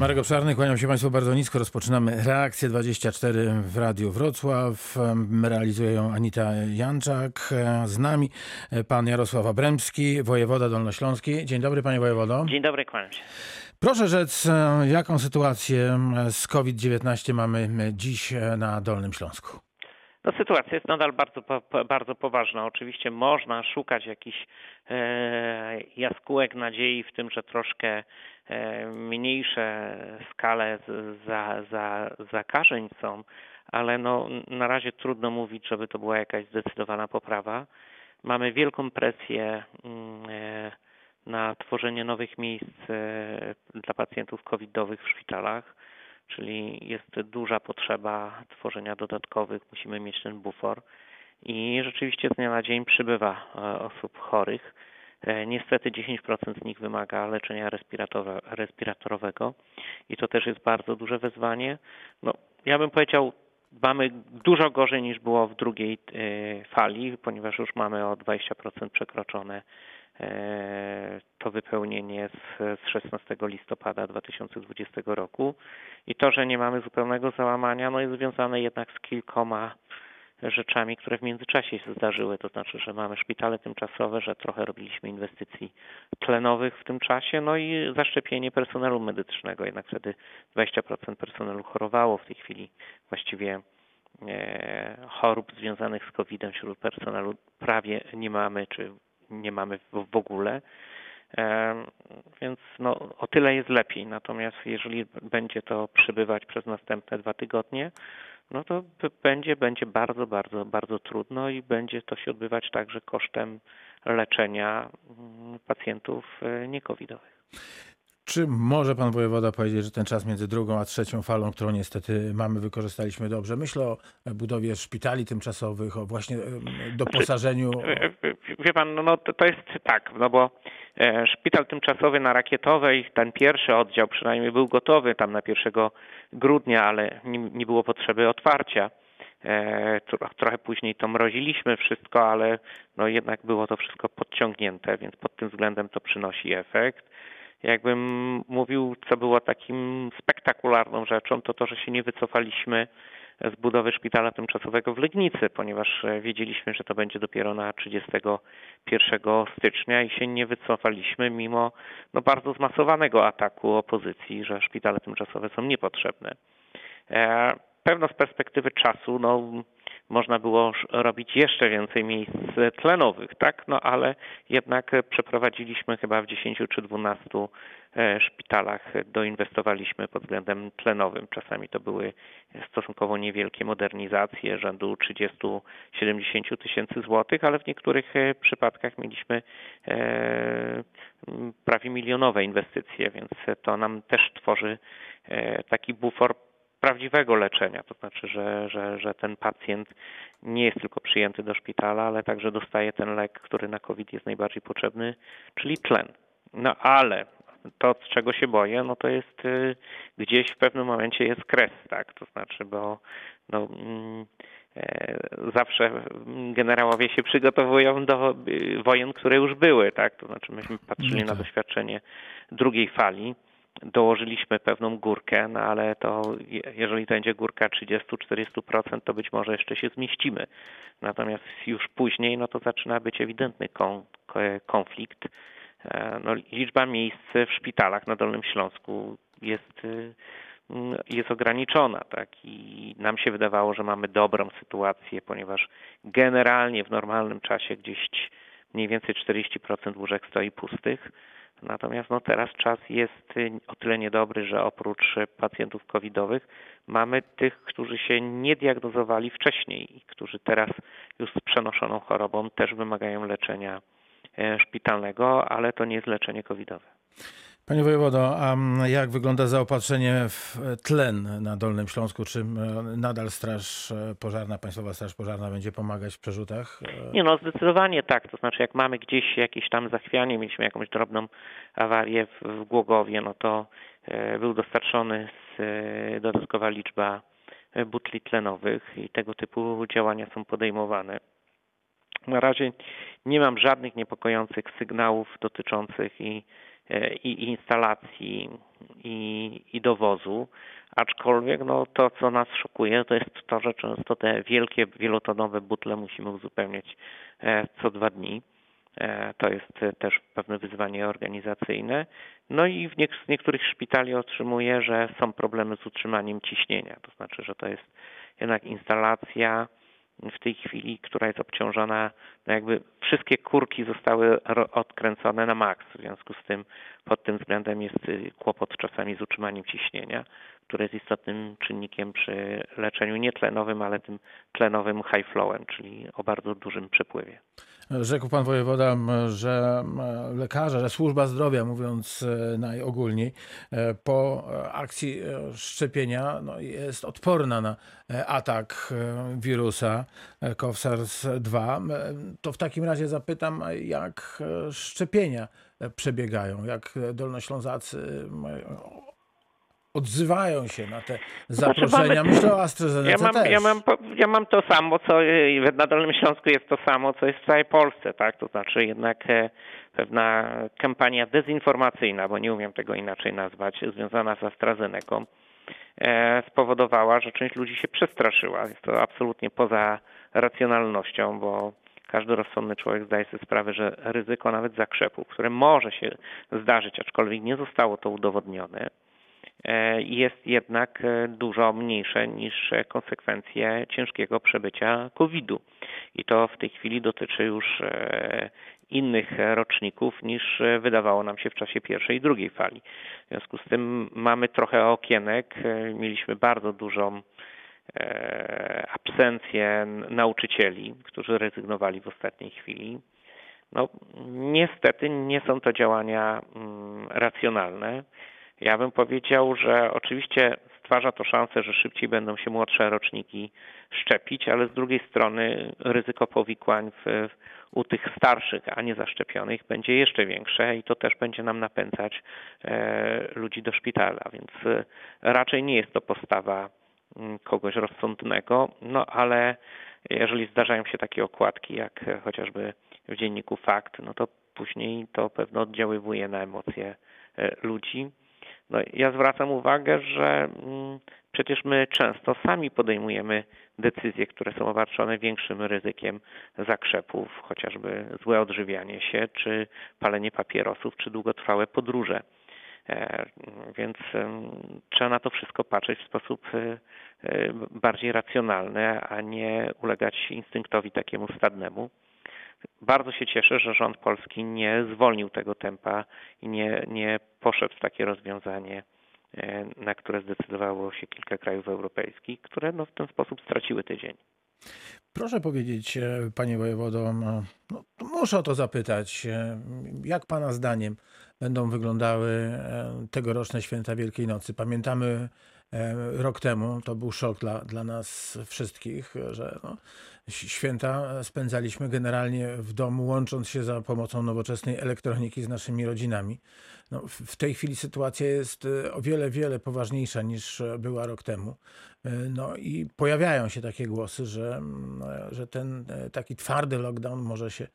Marek Obszarny, kłaniam się Państwu bardzo nisko. Rozpoczynamy reakcję 24 w Radiu Wrocław. Realizuje ją Anita Janczak. Z nami pan Jarosław Abremski, wojewoda dolnośląski. Dzień dobry panie wojewodo. Dzień dobry, kłaniam się. Proszę rzec, jaką sytuację z COVID-19 mamy dziś na Dolnym Śląsku? No, sytuacja jest nadal bardzo, bardzo poważna. Oczywiście można szukać jakichś e, jaskółek nadziei w tym, że troszkę mniejsze skale za, za, zakażeń są, ale no, na razie trudno mówić, żeby to była jakaś zdecydowana poprawa. Mamy wielką presję mm, e, na tworzenie nowych miejsc e, dla pacjentów covidowych w szpitalach czyli jest duża potrzeba tworzenia dodatkowych, musimy mieć ten bufor i rzeczywiście z dnia na dzień przybywa e, osób chorych. E, niestety 10% z nich wymaga leczenia respiratorowego i to też jest bardzo duże wyzwanie. No, ja bym powiedział, mamy dużo gorzej niż było w drugiej e, fali, ponieważ już mamy o 20% przekroczone E, to wypełnienie z, z 16 listopada 2020 roku. I to, że nie mamy zupełnego załamania, no jest związane jednak z kilkoma rzeczami, które w międzyczasie się zdarzyły. To znaczy, że mamy szpitale tymczasowe, że trochę robiliśmy inwestycji tlenowych w tym czasie, no i zaszczepienie personelu medycznego. Jednak wtedy 20% personelu chorowało. W tej chwili właściwie e, chorób związanych z COVID-em wśród personelu prawie nie mamy, czy nie mamy w ogóle. Więc no, o tyle jest lepiej. Natomiast jeżeli będzie to przybywać przez następne dwa tygodnie, no to będzie, będzie bardzo, bardzo, bardzo trudno i będzie to się odbywać także kosztem leczenia mm, pacjentów e, niekowidowych. Czy może pan wojewoda powiedzieć, że ten czas między drugą a trzecią falą, którą niestety mamy, wykorzystaliśmy dobrze? Myślę o budowie szpitali tymczasowych, o właśnie doposażeniu. Znaczy, wie pan, no to jest tak, no bo e, szpital tymczasowy na Rakietowej, ten pierwszy oddział przynajmniej był gotowy tam na 1 grudnia, ale nie, było potrzeby otwarcia. E, trochę później to mroziliśmy wszystko, ale no jednak było to wszystko podciągnięte, więc pod tym względem to przynosi efekt jakbym mówił, co było takim spektakularną rzeczą, to to, że się nie wycofaliśmy z budowy szpitala tymczasowego w Legnicy, ponieważ e, wiedzieliśmy, że to będzie dopiero na 31 stycznia i się nie wycofaliśmy mimo no, bardzo zmasowanego ataku opozycji, że szpitale tymczasowe są niepotrzebne. Pewno z perspektywy czasu, no, można było robić jeszcze więcej miejsc tlenowych, tak? No ale jednak przeprowadziliśmy chyba w 10 czy 12 e, szpitalach, doinwestowaliśmy pod względem tlenowym. Czasami to były stosunkowo niewielkie modernizacje rzędu 30-70 tysięcy złotych, ale w niektórych e, przypadkach mieliśmy e, prawie milionowe inwestycje, więc to nam też tworzy taki bufor prawdziwego leczenia, to znaczy, że, że, że ten pacjent nie jest tylko przyjęty do szpitala, ale także dostaje ten lek, który na COVID jest najbardziej potrzebny, czyli tlen. No ale to, z czego się boję, no to jest y, gdzieś w pewnym momencie jest kres, tak, to znaczy, bo no, mm, e, zawsze generałowie się przygotowują do y, wojen, które już były, tak, to znaczy myśmy patrzyli na tak. doświadczenie drugiej fali, dołożyliśmy pewną górkę, no ale to jeżeli to będzie górka 30-40%, to być może jeszcze się zmieścimy. Natomiast już później, no to zaczyna być ewidentny konflikt. E, no, liczba miejsc w szpitalach na Dolnym Śląsku jest, y, jest ograniczona, tak? I nam się wydawało, że mamy dobrą sytuację, ponieważ generalnie w normalnym czasie gdzieś mniej więcej 40% łóżek stoi pustych Natomiast no teraz czas jest y, o tyle niedobry, że oprócz pacjentów covidowych mamy tych, którzy się nie diagnozowali wcześniej i którzy teraz już z przenoszoną chorobą też wymagają leczenia e, szpitalnego, ale to nie jest leczenie covidowe. Panie wojewodo, a jak wygląda zaopatrzenie w tlen na Dolnym Śląsku? Czy nadal Straż Pożarna, Państwowa Straż Pożarna będzie pomagać w przerzutach? Nie no, zdecydowanie tak. To znaczy jak mamy gdzieś jakieś tam zachwianie, mieliśmy jakąś drobną awarię w, Głogowie, no to e, był dostarczony e, dodatkowa liczba e, butli tlenowych i tego typu działania są podejmowane. Na razie nie mam żadnych niepokojących sygnałów dotyczących i i instalacji i, i dowozu. Aczkolwiek no, to, co nas szokuje, to jest to, że często te wielkie, wielotonowe butle musimy uzupełniać co dwa dni. To jest też pewne wyzwanie organizacyjne. No i w niektórych szpitali otrzymuję, że są problemy z utrzymaniem ciśnienia. To znaczy, że to jest jednak instalacja w tej chwili, która jest obciążona, no jakby wszystkie kurki zostały odkręcone na maks. W związku z tym pod tym względem jest y, kłopot czasami z utrzymaniem ciśnienia, które jest istotnym czynnikiem przy leczeniu nie tlenowym, ale tym tlenowym high flowem, czyli o bardzo dużym przepływie. Rzekł pan wojewoda, że lekarze, że służba zdrowia, mówiąc e, najogólniej, e, po akcji e, szczepienia no, jest odporna na atak wirusa COV-SARS-2. To w takim razie zapytam, jak szczepienia przebiegają, jak dolnoślązacy odzywają się na te znaczy, zaproszenia. Myślę o AstraZeneca ja mam, też. Ja mam, ja mam to samo, co na Dolnym Śląsku jest to samo, co jest w całej Polsce, tak? To znaczy jednak e, pewna kampania dezinformacyjna, bo nie umiem tego inaczej nazwać, związana z AstraZeneką, e, spowodowała, że część ludzi się przestraszyła. Jest to absolutnie poza racjonalnością, bo każdy rozsądny człowiek zdaje sobie sprawę, że ryzyko nawet zakrzepu, które może się zdarzyć, aczkolwiek nie zostało to udowodnione, jest jednak e, dużo mniejsze niż konsekwencje ciężkiego przebycia COVID-u. I to w tej chwili dotyczy już e, innych roczników niż wydawało nam się w czasie pierwszej i drugiej fali. W związku z tym mamy trochę okienek. Mieliśmy bardzo dużą absencję nauczycieli, którzy rezygnowali w ostatniej chwili. No, niestety nie są to działania mm, racjonalne. Ja bym powiedział, że oczywiście stwarza to szansę, że szybciej będą się młodsze roczniki szczepić, ale z drugiej strony ryzyko powikłań w, u tych starszych, a nie zaszczepionych będzie jeszcze większe i to też będzie nam napędzać e, ludzi do szpitala, więc e, raczej nie jest to postawa m, kogoś rozsądnego, no ale jeżeli zdarzają się takie okładki, jak chociażby w dzienniku Fakt, no to później to pewno oddziaływuje na emocje e, ludzi. No, ja zwracam uwagę, że mm, przecież my często sami podejmujemy decyzje, które są obarczone większym ryzykiem zakrzepów, chociażby złe odżywianie się, czy palenie papierosów, czy długotrwałe podróże. E, więc trzeba na to wszystko patrzeć w sposób e, e, bardziej racjonalny, a nie ulegać instynktowi takiemu stadnemu. Bardzo się cieszę, że rząd polski nie zwolnił tego tempa i nie, nie poszedł w takie rozwiązanie, e, na które zdecydowało się kilka krajów europejskich, które no, w ten sposób straciły tydzień. Proszę powiedzieć, e, panie wojewodo, no, muszę o to zapytać, e, jak pana zdaniem będą wyglądały tegoroczne święta Wielkiej Nocy? Pamiętamy rok temu, to był szok dla, dla nas wszystkich, że no, święta spędzaliśmy generalnie w domu, łącząc się za pomocą nowoczesnej elektroniki z naszymi rodzinami. No, w tej chwili sytuacja jest e, o wiele, wiele poważniejsza niż była rok temu. E, no i pojawiają się takie głosy, że, mm, że ten e, taki twardy lockdown może się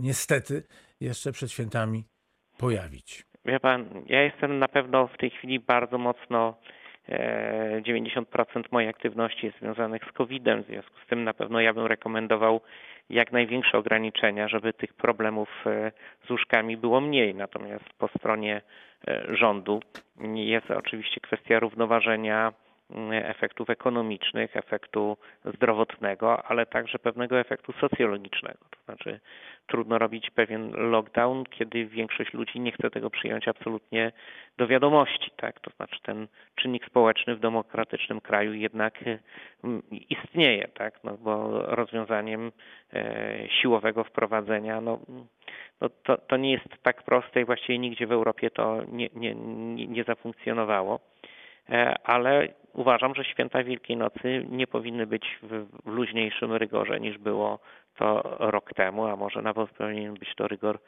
niestety jeszcze przed świętami pojawić. Wie pan, ja jestem na pewno w tej chwili bardzo mocno 90% mojej aktywności jest związanych z COVID-em, w związku z tym na pewno ja bym rekomendował jak największe ograniczenia, żeby tych problemów e, z łóżkami było mniej. Natomiast po stronie e, rządu jest oczywiście kwestia równoważenia efektów ekonomicznych, efektu zdrowotnego, ale także pewnego efektu socjologicznego. To znaczy trudno robić pewien lockdown, kiedy większość ludzi nie chce tego przyjąć absolutnie do wiadomości. Tak? To znaczy ten czynnik społeczny w demokratycznym kraju jednak mm, istnieje, tak? no, bo rozwiązaniem e, siłowego wprowadzenia no, no to, to nie jest tak proste i właściwie nigdzie w Europie to nie, nie, nie, nie zafunkcjonowało. E, ale uważam, że święta Wielkiej Nocy nie powinny być w luźniejszym rygorze niż było to rok temu, a może nawet powinien być to rygor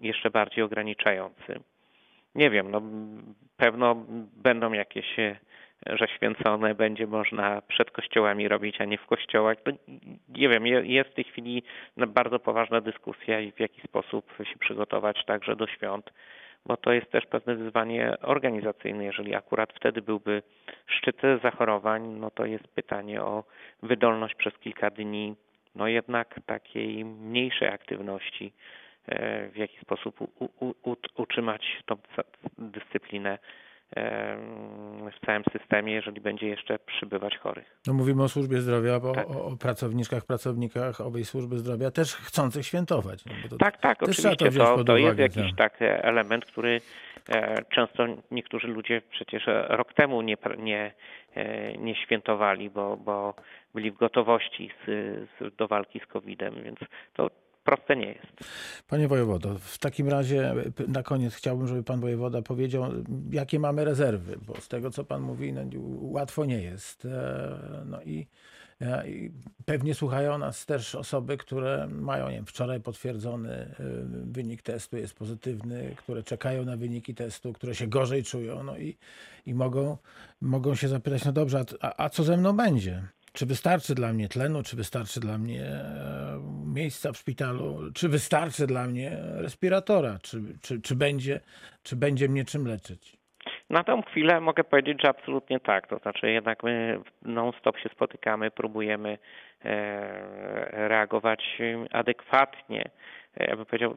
jeszcze bardziej ograniczający. Nie wiem, no pewno będą jakieś że święcone będzie można przed kościołami robić, a nie w kościołach. To nie wiem, jest w tej chwili bardzo poważna dyskusja i w jaki sposób się przygotować także do świąt, bo to jest też pewne wyzwanie organizacyjne. Jeżeli akurat wtedy byłby szczyt zachorowań, no to jest pytanie o wydolność przez kilka dni, no jednak takiej mniejszej aktywności, e, w jaki sposób u, u, utrzymać tą dyscyplinę w całym systemie, jeżeli będzie jeszcze przybywać chorych. No mówimy o służbie zdrowia, bo tak. o, o pracowniczkach, pracownikach owej służby zdrowia też chcących świętować. No tak, tak, oczywiście. To, to, to jest jakiś tak element, który e, często niektórzy ludzie przecież rok temu nie, nie, e, nie świętowali, bo, bo byli w gotowości z, z, do walki z COVID-em, więc to proste nie jest. Panie wojewodo, w takim razie na koniec chciałbym, żeby pan wojewoda powiedział, jakie mamy rezerwy, bo z tego, co pan mówi, no, łatwo nie jest. E, no i, e, i pewnie słuchają nas też osoby, które mają, nie wiem, wczoraj potwierdzony e, wynik testu jest pozytywny, które czekają na wyniki testu, które się gorzej czują, no i, i mogą, mogą się zapytać, no dobrze, a, a co ze mną będzie? Czy wystarczy dla mnie tlenu, czy wystarczy dla mnie miejsca w szpitalu, czy wystarczy dla mnie respiratora, czy, czy, czy, będzie, czy będzie mnie czym leczyć? Na tą chwilę mogę powiedzieć, że absolutnie tak. To znaczy jednak my non-stop się spotykamy, próbujemy e, reagować adekwatnie ja bym powiedział,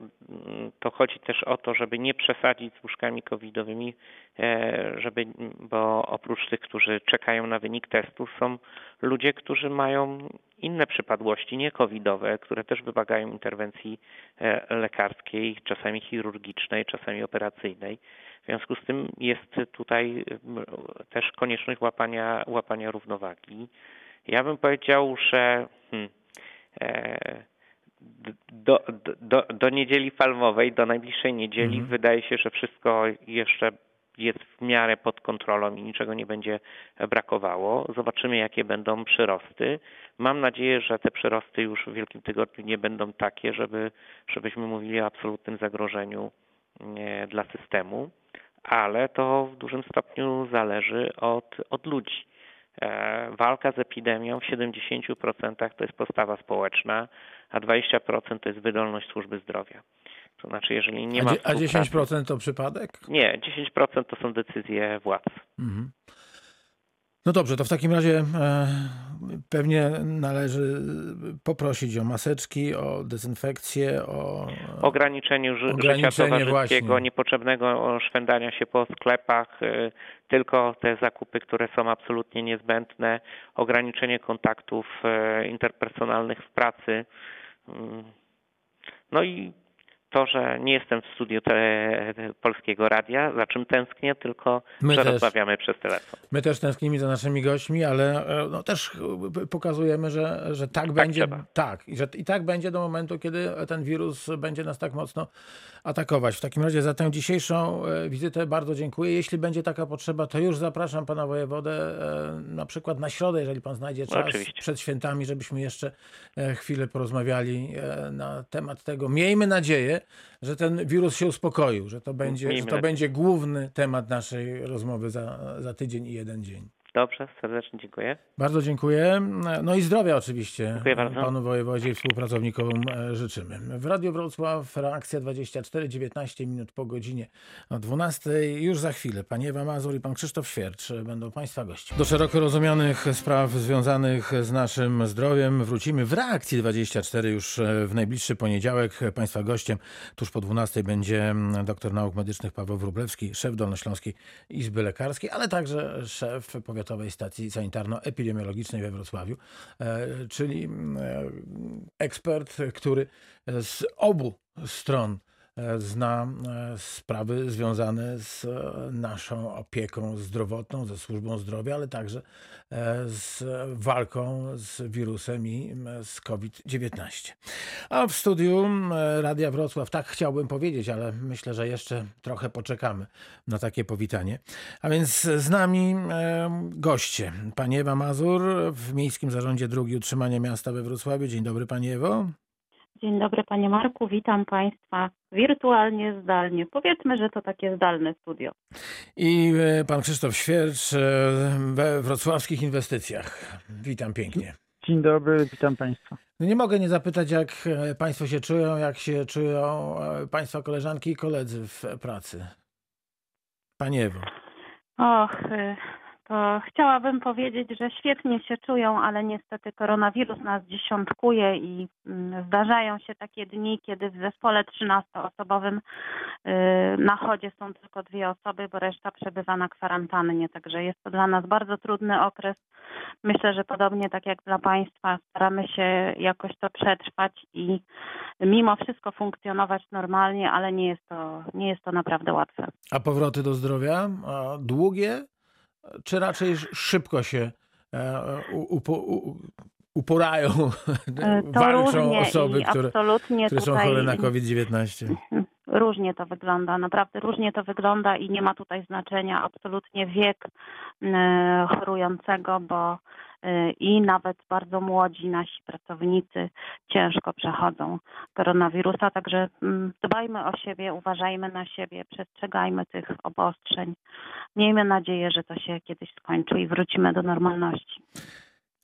to chodzi też o to, żeby nie przesadzić z łóżkami covidowymi, e, żeby, bo oprócz tych, którzy czekają na wynik testu, są ludzie, którzy mają inne przypadłości, nie covidowe, które też wymagają interwencji e, lekarskiej, czasami chirurgicznej, czasami operacyjnej. W związku z tym jest tutaj też konieczność łapania, łapania równowagi. Ja bym powiedział, że hmm, e, do, do, do niedzieli palmowej, do najbliższej niedzieli mhm. wydaje się, że wszystko jeszcze jest w miarę pod kontrolą i niczego nie będzie brakowało. Zobaczymy, jakie będą przyrosty. Mam nadzieję, że te przyrosty już w Wielkim Tygodniu nie będą takie, żeby, żebyśmy mówili o absolutnym zagrożeniu nie, dla systemu, ale to w dużym stopniu zależy od, od ludzi. E, walka z epidemią w 70% to jest postawa społeczna, a 20% to jest wydolność służby zdrowia. To znaczy, jeżeli nie ma. A 10% to przypadek? Nie, 10% to są decyzje władz. Mhm. No dobrze, to w takim razie e, pewnie należy poprosić o maseczki, o dezynfekcję, o ograniczenie życia towarzyskiego, niepotrzebnego szwendania się po sklepach, e, tylko te zakupy, które są absolutnie niezbędne, ograniczenie kontaktów e, interpersonalnych w pracy. Mm. No i to, że nie jestem w studiu te, Polskiego Radia, za czym tęsknię, tylko My że też. rozmawiamy przez telefon. My też tęsknimy za naszymi gośćmi, ale e, no, też pokazujemy, że, że tak, tak będzie. Trzeba. Tak, i że i tak będzie do momentu, kiedy ten wirus będzie nas tak mocno atakować. W takim razie za tę dzisiejszą e, wizytę bardzo dziękuję. Jeśli będzie taka potrzeba, to już zapraszam pana wojewodę e, na przykład na środę, jeżeli pan znajdzie czas Oczywiście. przed świętami, żebyśmy jeszcze chwilę porozmawiali na temat tego. Miejmy nadzieję, że ten wirus się uspokoił, że to będzie, że to będzie główny temat naszej rozmowy za, za tydzień i jeden dzień. Dobrze, serdecznie dziękuję. Bardzo dziękuję. No i zdrowia oczywiście dziękuję bardzo. panu wojewodzie i współpracownikom e, życzymy. W Radio Wrocław reakcja 24, 19 minut po godzinie 12. Już za chwilę pani Ewa Mazur i pan Krzysztof Świercz będą państwa gośćmi. Do szeroko rozumianych spraw związanych z naszym zdrowiem wrócimy w reakcji 24 już e, w najbliższy poniedziałek. Państwa gościem tuż po 12 będzie doktor nauk medycznych Paweł Wróblewski, szef Dolnośląskiej Izby Lekarskiej, ale także szef powiatowy Powiatowej Stacji Sanitarno-Epidemiologicznej we Wrocławiu, e, czyli e, ekspert, który z obu stron zna e, sprawy związane z e, naszą opieką zdrowotną, ze służbą zdrowia, ale także z walką z wirusem i z COVID-19. A w studiu Radia Wrocław, tak chciałbym powiedzieć, ale myślę, że jeszcze trochę poczekamy na takie powitanie. A więc z nami goście. Pani Ewa Mazur w Miejskim Zarządzie Drugi Utrzymania Miasta we Wrocławiu. Dzień dobry Pani Ewo. Dzień dobry Panie Marku, witam Państwa wirtualnie, zdalnie. Powiedzmy, że to takie zdalne studio. I e, pan Krzysztof Świercz e, we wrocławskich inwestycjach. Witam pięknie. Dzień dobry, witam Państwa. No nie mogę nie zapytać, jak e, Państwo się czują, jak się czują Państwa koleżanki i koledzy w pracy. Pani Ewo. Och, chciałabym powiedzieć, że świetnie się czują, ale niestety koronawirus nas dziesiątkuje i mm, zdarzają się takie dni, kiedy w zespole 13-osobowym y, na chodzie są tylko dwie osoby, bo reszta przebywa na kwarantannie. Także jest to dla nas bardzo trudny okres. Myślę, że podobnie tak jak dla Państwa, staramy się jakoś to przetrwać i mimo wszystko funkcjonować normalnie, ale nie jest to, nie jest to naprawdę łatwe. A powroty do zdrowia a długie, czy raczej sz- szybko się e, uporają, E, To walczą osoby, które, które są chore na COVID-19? Różnie to wygląda, naprawdę różnie to wygląda i nie ma tutaj znaczenia absolutnie wiek e, chorującego, bo e, i nawet bardzo młodzi nasi pracownicy ciężko przechodzą koronawirusa, także mm, dbajmy o siebie, uważajmy na siebie, przestrzegajmy tych obostrzeń. Miejmy nadzieję, że to się kiedyś skończy i wrócimy do normalności.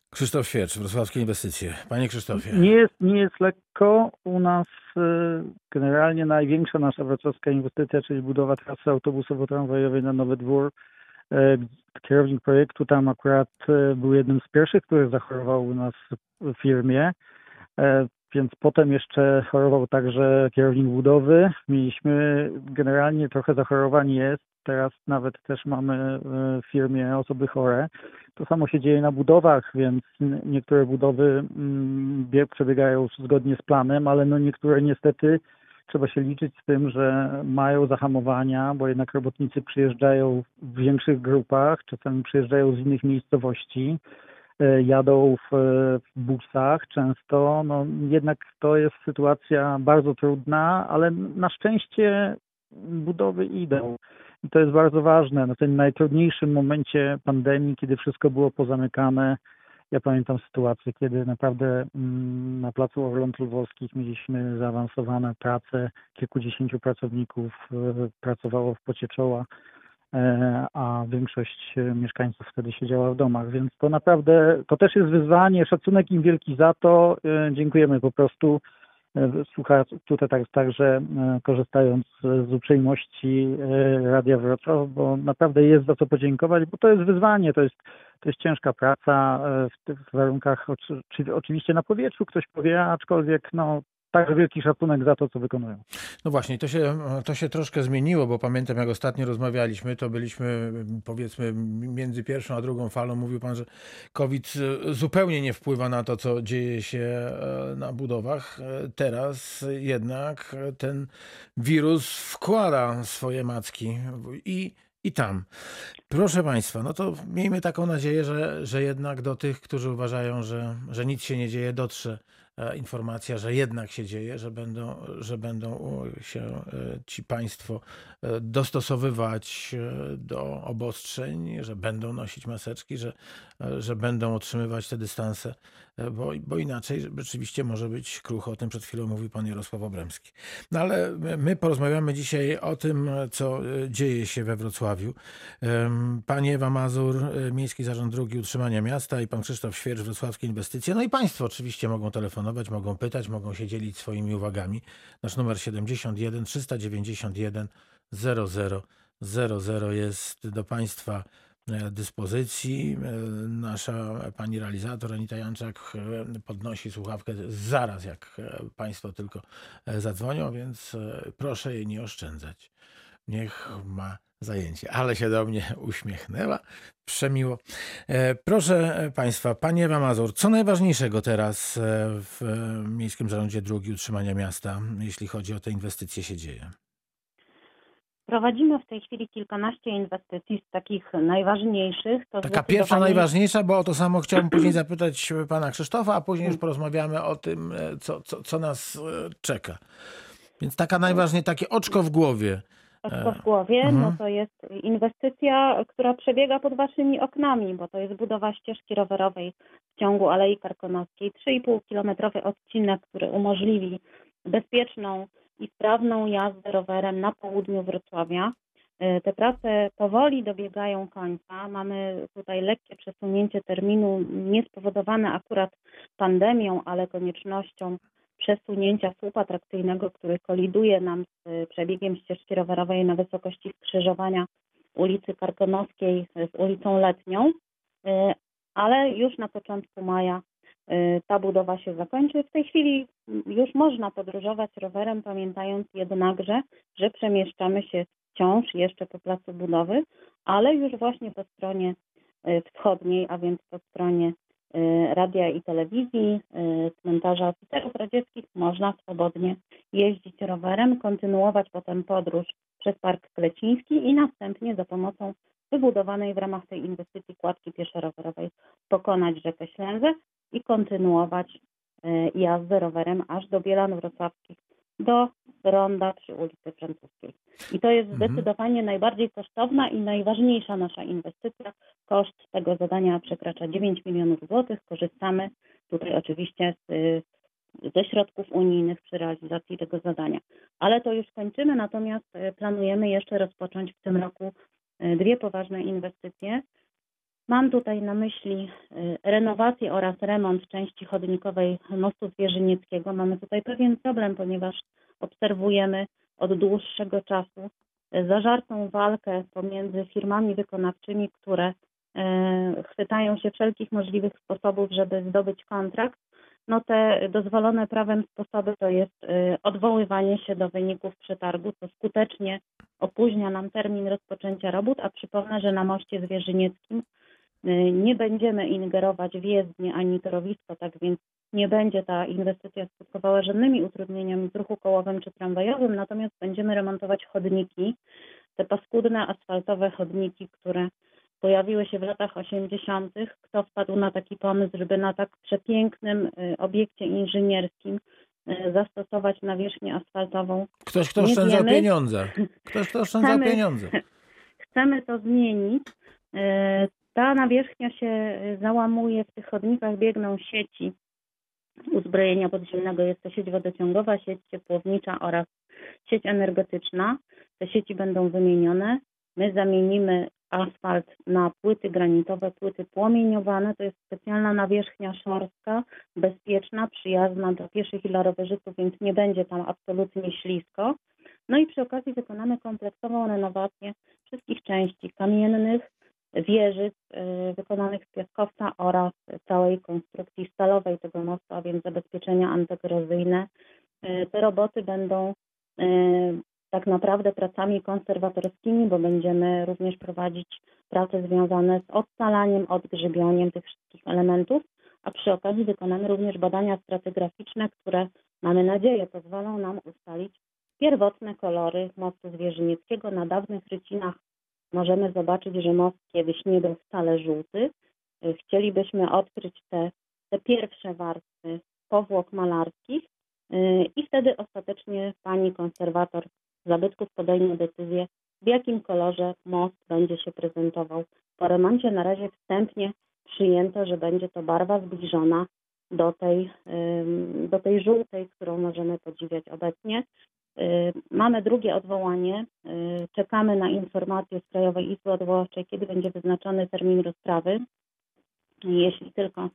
Krzysztof Świercz, Wrocławskie Inwestycje. Panie Krzysztofie. Nie jest, nie jest lekko. U nas y, generalnie największa nasza wrocławska inwestycja, czyli budowa trasy autobusowo-tramwajowej na Nowy Dwór. E, Kierownik projektu tam akurat e, był jednym z pierwszych, który zachorował u nas w firmie. Więc potem jeszcze chorował także kierownik budowy. Mieliśmy generalnie trochę zachorowań jest. Teraz nawet też mamy e, w firmie osoby chore. To samo się dzieje na budowach, więc niektóre budowy mm, bieg przebiegają zgodnie z planem, ale no niektóre niestety trzeba się liczyć z tym, że mają zahamowania, bo jednak robotnicy przyjeżdżają w większych grupach, czasami przyjeżdżają z innych miejscowości, e, jadą w, e, w busach często. No, jednak to jest sytuacja bardzo trudna, ale na szczęście budowy idą. I to jest bardzo ważne. Na tym najtrudniejszym momencie pandemii, kiedy wszystko było pozamykane, ja pamiętam sytuację, kiedy naprawdę mm, na placu Orląt Lwowskich mieliśmy zaawansowane prace, kilkudziesięciu pracowników e, pracowało w pocie czoła, e, a większość e, mieszkańców wtedy siedziała w domach, więc to naprawdę, to też jest wyzwanie, szacunek im wielki za to, dziękujemy po prostu. E, Słucha tutaj tak, także e, korzystając z uprzejmości e, Radia Wrocław, bo naprawdę jest za co podziękować, bo to jest wyzwanie, to jest, to jest ciężka praca w tych warunkach, oczy- czy- oczywiście na powietrzu ktoś powie, aczkolwiek no, także wielki szacunek za to, co wykonują. No właśnie, to się, to się troszkę zmieniło, bo pamiętam jak ostatnio rozmawialiśmy, to byliśmy powiedzmy między pierwszą a drugą falą. Mówił pan, że COVID zupełnie nie wpływa na to, co dzieje się e, na budowach. E, Teraz jednak ten wirus wkłada swoje macki i, i tam. Proszę Państwa, no to miejmy taką nadzieję, że, że jednak do tych, którzy uważają, że, że nic się nie dzieje, dotrze informacja, że jednak się dzieje, że będą, że będą się e, ci państwo e, dostosowywać e, do obostrzeń, że będą nosić maseczki, że, e, że będą utrzymywać te dystanse, e, bo, bo inaczej rzeczywiście może być krucho. O tym przed chwilą mówił pan Jarosław Obremski. No ale my- my porozmawiamy dzisiaj o tym, co e, dzieje się we Wrocławiu. Em, Pani Ewa Mazur, e, Miejski Zarząd Drogi Utrzymania Miasta i pan Krzysztof Świercz, Wrocławskie Inwestycje. No i Państwo oczywiście mogą telefonować, mogą pytać, mogą się dzielić swoimi uwagami. Nasz numer 71 391 00 00 jest do Państwa e, dyspozycji. E, Nasza pani realizator Anita Janczak e, podnosi słuchawkę zaraz, jak e, Państwo tylko e, zadzwonią, więc e, proszę jej nie oszczędzać. Niech ma zajęcie. Ale się do mnie uśmiechnęła. Przemiło. E, Proszę Państwa, Pani Ewa Mazur, co najważniejszego teraz e, w e, Miejskim Zarządzie Dróg i Utrzymania Miasta, jeśli chodzi o te inwestycje, się dzieje? Prowadzimy w tej chwili kilkanaście inwestycji z takich najważniejszych. To Taka pierwsza, zdecydowanie- najważniejsza, bo o to samo chciałbym później zapytać Pana Krzysztofa, a później już porozmawiamy o tym, e, co, co, co nas e, czeka. Więc taka najważniejsza, takie oczko w głowie. Oczko w głowie, Mhm. no to jest inwestycja, która przebiega pod waszymi oknami, bo to jest budowa ścieżki rowerowej ciągu Alei Karkonoskiej 3,5-kilometrowy odcinek, który umożliwi bezpieczną i sprawną jazdę rowerem na południu Wrocławia. E, Te prace powoli dobiegają końca. Mamy tutaj lekkie przesunięcie terminu, nie spowodowane akurat pandemią, ale koniecznością przesunięcia słupa trakcyjnego, który koliduje nam z e, przebiegiem ścieżki rowerowej na wysokości skrzyżowania ulicy Karkonoskiej z ulicą Letnią. E, Ale już na początku maja ta budowa się zakończy. W tej chwili już można podróżować rowerem, pamiętając jednakże, że przemieszczamy się wciąż jeszcze po placu budowy, ale już właśnie po stronie e, wschodniej, a więc po stronie radia i telewizji, e, cmentarza oficerów radzieckich można swobodnie jeździć rowerem, kontynuować potem podróż przez Park Kleciński i następnie za pomocą wybudowanej w ramach tej inwestycji kładki pieszo-rowerowej pokonać rzekę Ślęzę i kontynuować e, jazdę rowerem aż do Bielan Wrocławskich, do ronda przy ulicy Francuskiej. I to jest Mhm. zdecydowanie najbardziej kosztowna i najważniejsza nasza inwestycja. Koszt tego zadania przekracza 9 milionów złotych. Korzystamy tutaj oczywiście z, y, ze środków unijnych przy realizacji tego zadania. Ale to już kończymy, natomiast y, planujemy jeszcze rozpocząć w tym roku y, dwie poważne inwestycje. Mam tutaj na myśli renowację oraz remont części chodnikowej mostu Zwierzynieckiego. Mamy tutaj pewien problem, ponieważ obserwujemy od dłuższego czasu zażartą walkę pomiędzy firmami wykonawczymi, które chwytają się wszelkich możliwych sposobów, żeby zdobyć kontrakt. No te dozwolone prawem sposoby to jest y, odwoływanie się do wyników przetargu, co skutecznie opóźnia nam termin rozpoczęcia robót, a przypomnę, że na moście zwierzynieckim y, nie będziemy ingerować w jezdnię ani torowisko, tak więc nie będzie ta inwestycja skutkowała żadnymi utrudnieniami w ruchu kołowym czy tramwajowym, natomiast będziemy remontować chodniki, te paskudne asfaltowe chodniki, które pojawiły się w latach 80. Kto wpadł na taki pomysł, żeby na tak przepięknym y, obiekcie inżynierskim y, zastosować nawierzchnię asfaltową Ktoś, kto oszczędza pieniądze. Ktoś, kto oszczędza Chcemy- pieniądze. chcemy to zmienić. E, Ta nawierzchnia się załamuje, w tych chodnikach biegną sieci uzbrojenia podziemnego. Jest to sieć wodociągowa, sieć ciepłownicza oraz sieć energetyczna. Te sieci będą wymienione. My zamienimy asfalt na płyty granitowe, płyty płomieniowane. To jest specjalna nawierzchnia szorstka, bezpieczna, przyjazna dla pieszych i dla rowerzystów, więc nie będzie tam absolutnie ślisko. No i przy okazji wykonamy kompleksową renowację wszystkich części kamiennych, wieżyc y, wykonanych z piaskowca oraz całej konstrukcji stalowej tego mostu, a więc zabezpieczenia antykorozyjne. Y, Te roboty będą y, tak naprawdę pracami konserwatorskimi, bo będziemy również prowadzić prace związane z odstalaniem, odgrzybioniem tych wszystkich elementów, a przy okazji wykonamy również badania stratigraficzne, które mamy nadzieję pozwolą nam ustalić pierwotne kolory mostu zwierzynieckiego. Na dawnych rycinach możemy zobaczyć, że most kiedyś nie był wcale żółty. Chcielibyśmy odkryć te, te pierwsze warstwy powłok malarskich y, i wtedy ostatecznie pani konserwator zabytków podejmie decyzję, w jakim kolorze most będzie się prezentował. Po remoncie na razie wstępnie przyjęto, że będzie to barwa zbliżona do tej, do tej żółtej, którą możemy podziwiać obecnie. Mamy drugie odwołanie. Czekamy na informację z Krajowej Izby Odwoławczej, kiedy będzie wyznaczony termin rozprawy. Jeśli tylko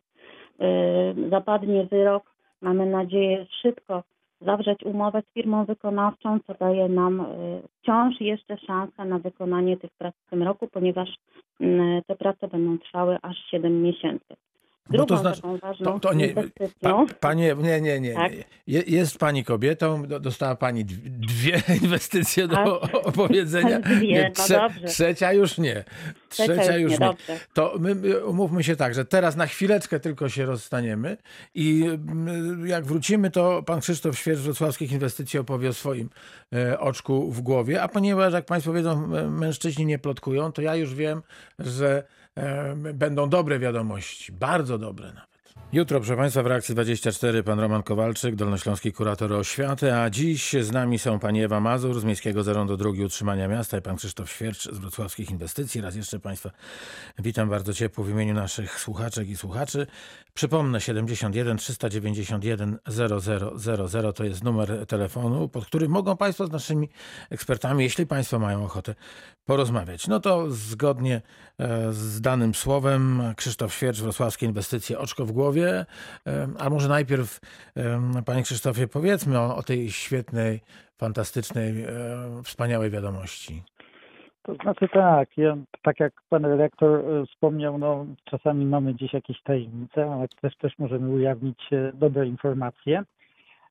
zapadnie wyrok, mamy nadzieję szybko zawrzeć umowę z firmą wykonawczą, co daje nam y, wciąż jeszcze szansę na wykonanie tych prac w tym roku, ponieważ y, te prace będą trwały aż 7 miesięcy. No Drugą to znaczy, taką ważną to, to nie, pa, panie, nie, nie, nie. Tak. Je, jest pani kobietą, do- dostała pani dw- dwie inwestycje do Tak. opowiedzenia. Dwie, no trze- dobrze. trzecia już nie. Trzecia, już nie. To my my umówmy się tak, że teraz na chwileczkę tylko się rozstaniemy i mm, jak wrócimy, to pan Krzysztof Świerz z Wrocławskich Inwestycji opowie o swoim e, oczku w głowie, a ponieważ jak państwo wiedzą, mężczyźni nie plotkują, to ja już wiem, że będą dobre wiadomości, bardzo dobre nawet. Jutro, proszę Państwa, w reakcji 24 pan Roman Kowalczyk, dolnośląski kurator oświaty, a dziś z nami są pani Ewa Mazur z Miejskiego Zarządu Drogi Utrzymania Miasta i pan Krzysztof Świercz z Wrocławskich Inwestycji. Raz jeszcze Państwa witam bardzo ciepło w imieniu naszych słuchaczek i słuchaczy. Przypomnę 71 391 0000 to jest numer telefonu, pod którym mogą Państwo z naszymi ekspertami, jeśli Państwo mają ochotę, porozmawiać. No to zgodnie e, z danym słowem Krzysztof Świercz, Wrocławskie Inwestycje, oczko w głowie. A może najpierw, panie Krzysztofie, powiedzmy o, o tej świetnej, fantastycznej, wspaniałej wiadomości. To znaczy tak, ja, tak jak pan redaktor e, wspomniał, no czasami mamy gdzieś jakieś tajemnice, ale też, też możemy ujawnić e, dobre informacje.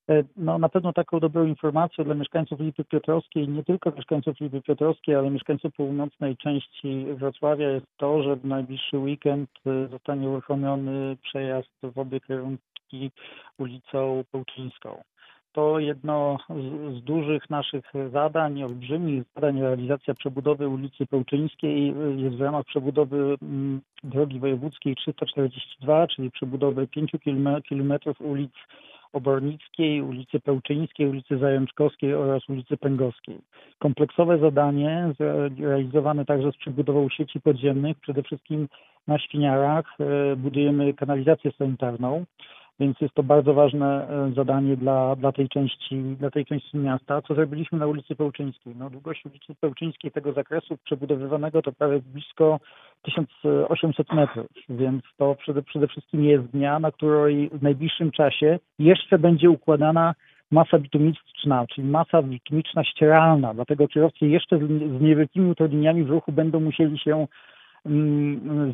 E, no, na pewno taką dobrą informacją dla mieszkańców Lipy Piotrowskiej, nie tylko mieszkańców Lipy Piotrowskiej, ale mieszkańców północnej części Wrocławia jest to, że w najbliższy weekend e, zostanie uruchomiony przejazd w obie kierunki ulicą Pełczyńską. To jedno z, z, dużych naszych zadań, olbrzymich zadań, realizacja przebudowy ulicy Pełczyńskiej jest w ramach przebudowy m, drogi wojewódzkiej 342, czyli przebudowy 5 km ulic Obornickiej, ulicy Pełczyńskiej, ulicy Zajączkowskiej oraz ulicy Pęgowskiej. Kompleksowe zadanie realizowane także z przebudową sieci podziemnych, przede wszystkim na Świniarach. E, budujemy kanalizację sanitarną więc jest to bardzo ważne e, zadanie dla, dla, tej, części, dla tej części miasta. Co zrobiliśmy na ulicy Pełczyńskiej? No, długość ulicy Pełczyńskiej tego zakresu przebudowywanego to prawie blisko 1800 metrów, więc to przede, przede wszystkim jest dnia, na której w najbliższym czasie jeszcze będzie układana masa bitumiczna, czyli masa bitumiczna ścieralna, dlatego kierowcy jeszcze z, z niewielkimi utrudnieniami w ruchu będą musieli się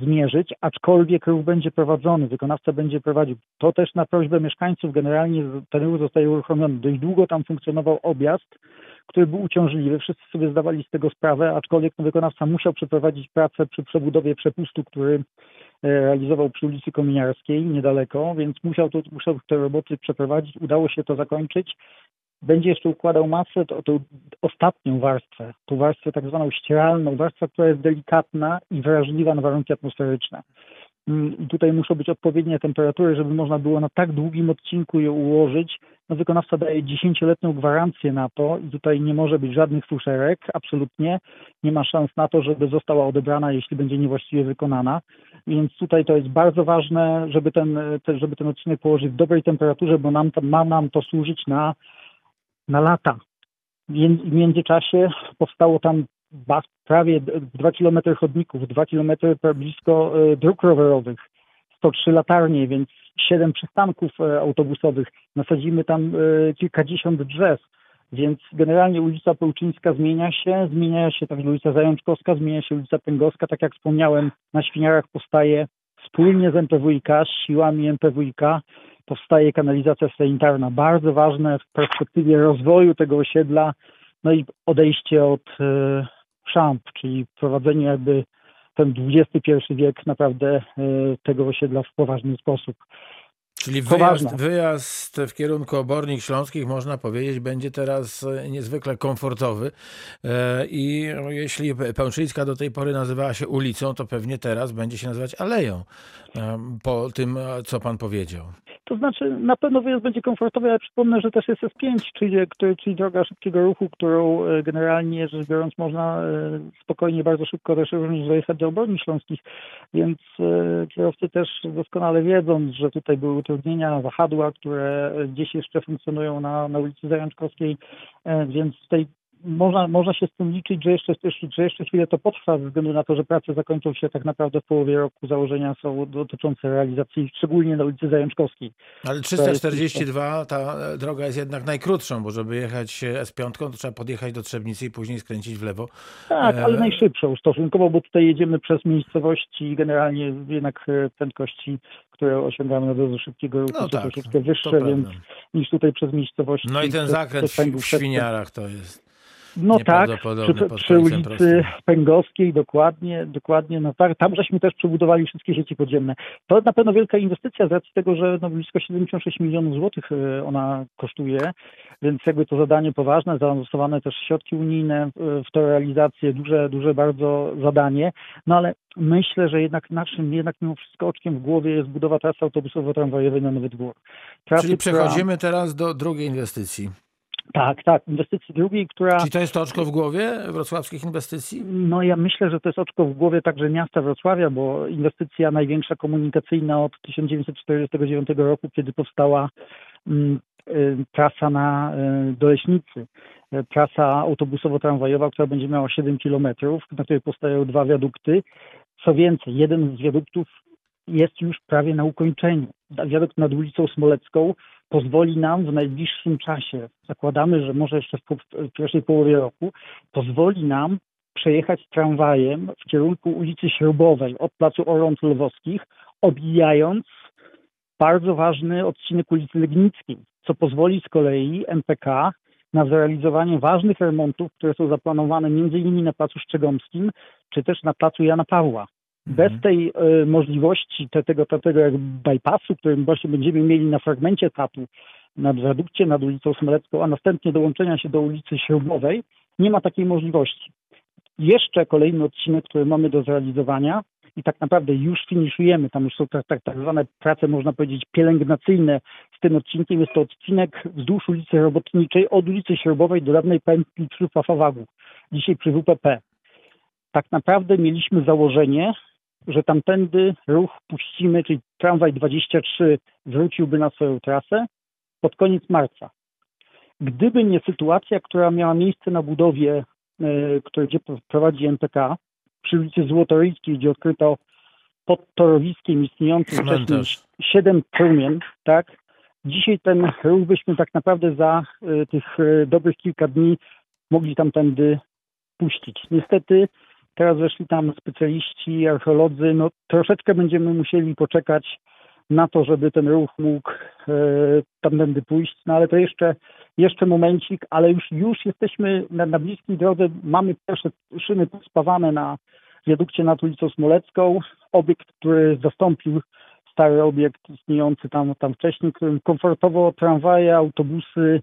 zmierzyć, aczkolwiek ruch będzie prowadzony, wykonawca będzie prowadził. To też na prośbę mieszkańców generalnie ten ruch zostaje uruchomiony. Dość długo tam funkcjonował objazd, który był uciążliwy. Wszyscy sobie zdawali z tego sprawę, aczkolwiek wykonawca musiał przeprowadzić pracę przy przebudowie przepustu, który e, realizował przy ulicy Kominiarskiej niedaleko, więc musiał, to, musiał te roboty przeprowadzić. Udało się to zakończyć będzie jeszcze układał masę, to, to ostatnią warstwę, tą warstwę tak zwaną ścieralną, warstwę, która jest delikatna i wrażliwa na warunki atmosferyczne. Mm, tutaj muszą być odpowiednie temperatury, żeby można było na tak długim odcinku je ułożyć. No, wykonawca daje 10-letnią gwarancję na to i tutaj nie może być żadnych fuszerek, absolutnie. Nie ma szans na to, żeby została odebrana, jeśli będzie niewłaściwie wykonana. Więc tutaj to jest bardzo ważne, żeby ten, żeby ten odcinek położyć w dobrej temperaturze, bo nam, ma nam to służyć na na lata. W międzyczasie powstało tam prawie 2 km chodników, 2 km blisko e, dróg rowerowych, 103 latarnie, więc 7 przystanków e, autobusowych. Nasadzimy tam e, kilkadziesiąt drzew, więc generalnie ulica Pełczyńska zmienia się, zmienia się także ulica Zajączkowska, zmienia się ulica Pęgowska. Tak jak wspomniałem, na Świniarach powstaje wspólnie z MPWiK, z siłami MPWiK powstaje kanalizacja sanitarna, bardzo ważne w perspektywie rozwoju tego osiedla, no i odejście od e, szamp, czyli wprowadzenie jakby ten XXI wiek naprawdę e, tego osiedla w poważny sposób. Czyli wyjazd, wyjazd, w kierunku obornik śląskich, można powiedzieć, będzie teraz e, niezwykle komfortowy. I jeśli Pęczyńska do tej pory nazywała się ulicą, to pewnie teraz będzie się nazywać aleją po tym, co pan powiedział. To znaczy na pewno wyjazd będzie komfortowy, ale przypomnę, że też jest S5, czyli, czyli droga szybkiego ruchu, którą e, generalnie rzecz biorąc można e, spokojnie, bardzo szybko też również dojechać do obroni śląskich, więc e, kierowcy też doskonale wiedzą, że tutaj były utrudnienia, wahadła, które gdzieś jeszcze funkcjonują na, na ulicy Zajączkowskiej, więc tutaj można, można się z tym liczyć, że jeszcze, że jeszcze chwilę to potrwa, ze względu na to, że prace zakończą się tak naprawdę w połowie roku. Założenia są dotyczące realizacji, szczególnie na ulicy Zajączkowskiej. Ale 342, ta droga jest jednak najkrótszą, bo żeby jechać S5, to trzeba podjechać do Trzebnicy i później skręcić w lewo. Tak, ale e, najszybszą stosunkowo, bo tutaj jedziemy przez miejscowości generalnie jednak e, prędkości, które osiągamy na drodze szybkiego ruchu no są tak, troszeczkę wyższe, więc niż tutaj przez miejscowości. No i ten zakręt w Świniarach to jest No tak, przy, przy ulicy Prostym. Pęgowskiej, dokładnie, dokładnie, no tak, tam żeśmy też przebudowali wszystkie sieci podziemne. To na pewno wielka inwestycja z racji tego, że no blisko 76 milionów złotych e, ona kosztuje, więc jakby to zadanie poważne, zaanonsowane też środki unijne e, w to realizację, duże, duże bardzo zadanie, no ale myślę, że jednak naszym, jednak mimo wszystko oczkiem w głowie jest budowa trasy autobusowo-tramwajowej na Nowy Dwór. Trasy, Czyli która- przechodzimy teraz do drugiej inwestycji. Tak, tak, inwestycji drugiej, która... Czy to jest to oczko w głowie wrocławskich inwestycji? No ja myślę, że to jest oczko w głowie także miasta Wrocławia, bo inwestycja największa komunikacyjna od 1949 roku, kiedy powstała mm, y, trasa na y, Doleśnicy. Y, Trasa autobusowo-tramwajowa, która będzie miała 7 kilometrów, na której powstają dwa wiadukty. Co więcej, jeden z wiaduktów jest już prawie na ukończeniu. Wiadukt nad ulicą Smolecką pozwoli nam w najbliższym czasie, zakładamy, że może jeszcze w, pierwszej połowie roku, pozwoli nam przejechać tramwajem w kierunku ulicy Śrubowej od placu Orląt Lwowskich, obijając bardzo ważny odcinek ulicy Legnickiej, co pozwoli z kolei MPK na zrealizowanie ważnych remontów, które są zaplanowane m.in. na placu Szczegomskim, czy też na placu Jana Pawła. Bez tej e, możliwości te, tego, te, tego jakby bypassu, który właśnie będziemy mieli na fragmencie tatu, na wiadukcie nad ulicą Smolecką, a następnie dołączenia się do ulicy Śrubowej, nie ma takiej możliwości. Jeszcze kolejny odcinek, który mamy do zrealizowania i tak naprawdę już finiszujemy, tam już są tak, tak, tak zwane prace, można powiedzieć, pielęgnacyjne z tym odcinkiem. Jest to odcinek wzdłuż ulicy Robotniczej od ulicy Śrubowej do dawnej pętli przy Fafawagu, dzisiaj przy WPP. Tak naprawdę mieliśmy założenie, że tamtędy ruch puścimy, czyli tramwaj 23 wróciłby na swoją trasę pod koniec marca. Gdyby nie sytuacja, która miała miejsce na budowie, e, której gdzie prowadzi MPK, przy ulicy Złotoryjskiej, gdzie odkryto pod torowiskiem istniejący wcześniej siedem trumien, tak? Dzisiaj ten ruch byśmy tak naprawdę za e, tych e, dobrych kilka dni mogli tamtędy puścić. Niestety teraz weszli tam specjaliści, archeolodzy, no troszeczkę będziemy musieli poczekać na to, żeby ten ruch mógł e, tamtędy pójść, no ale to jeszcze, jeszcze momencik, ale już, już jesteśmy na, na bliskiej drodze, mamy pierwsze szyny spawane na wiadukcie nad ulicą Smolecką, obiekt, który zastąpił stary obiekt istniejący tam, tam wcześniej, którym komfortowo tramwaje, autobusy,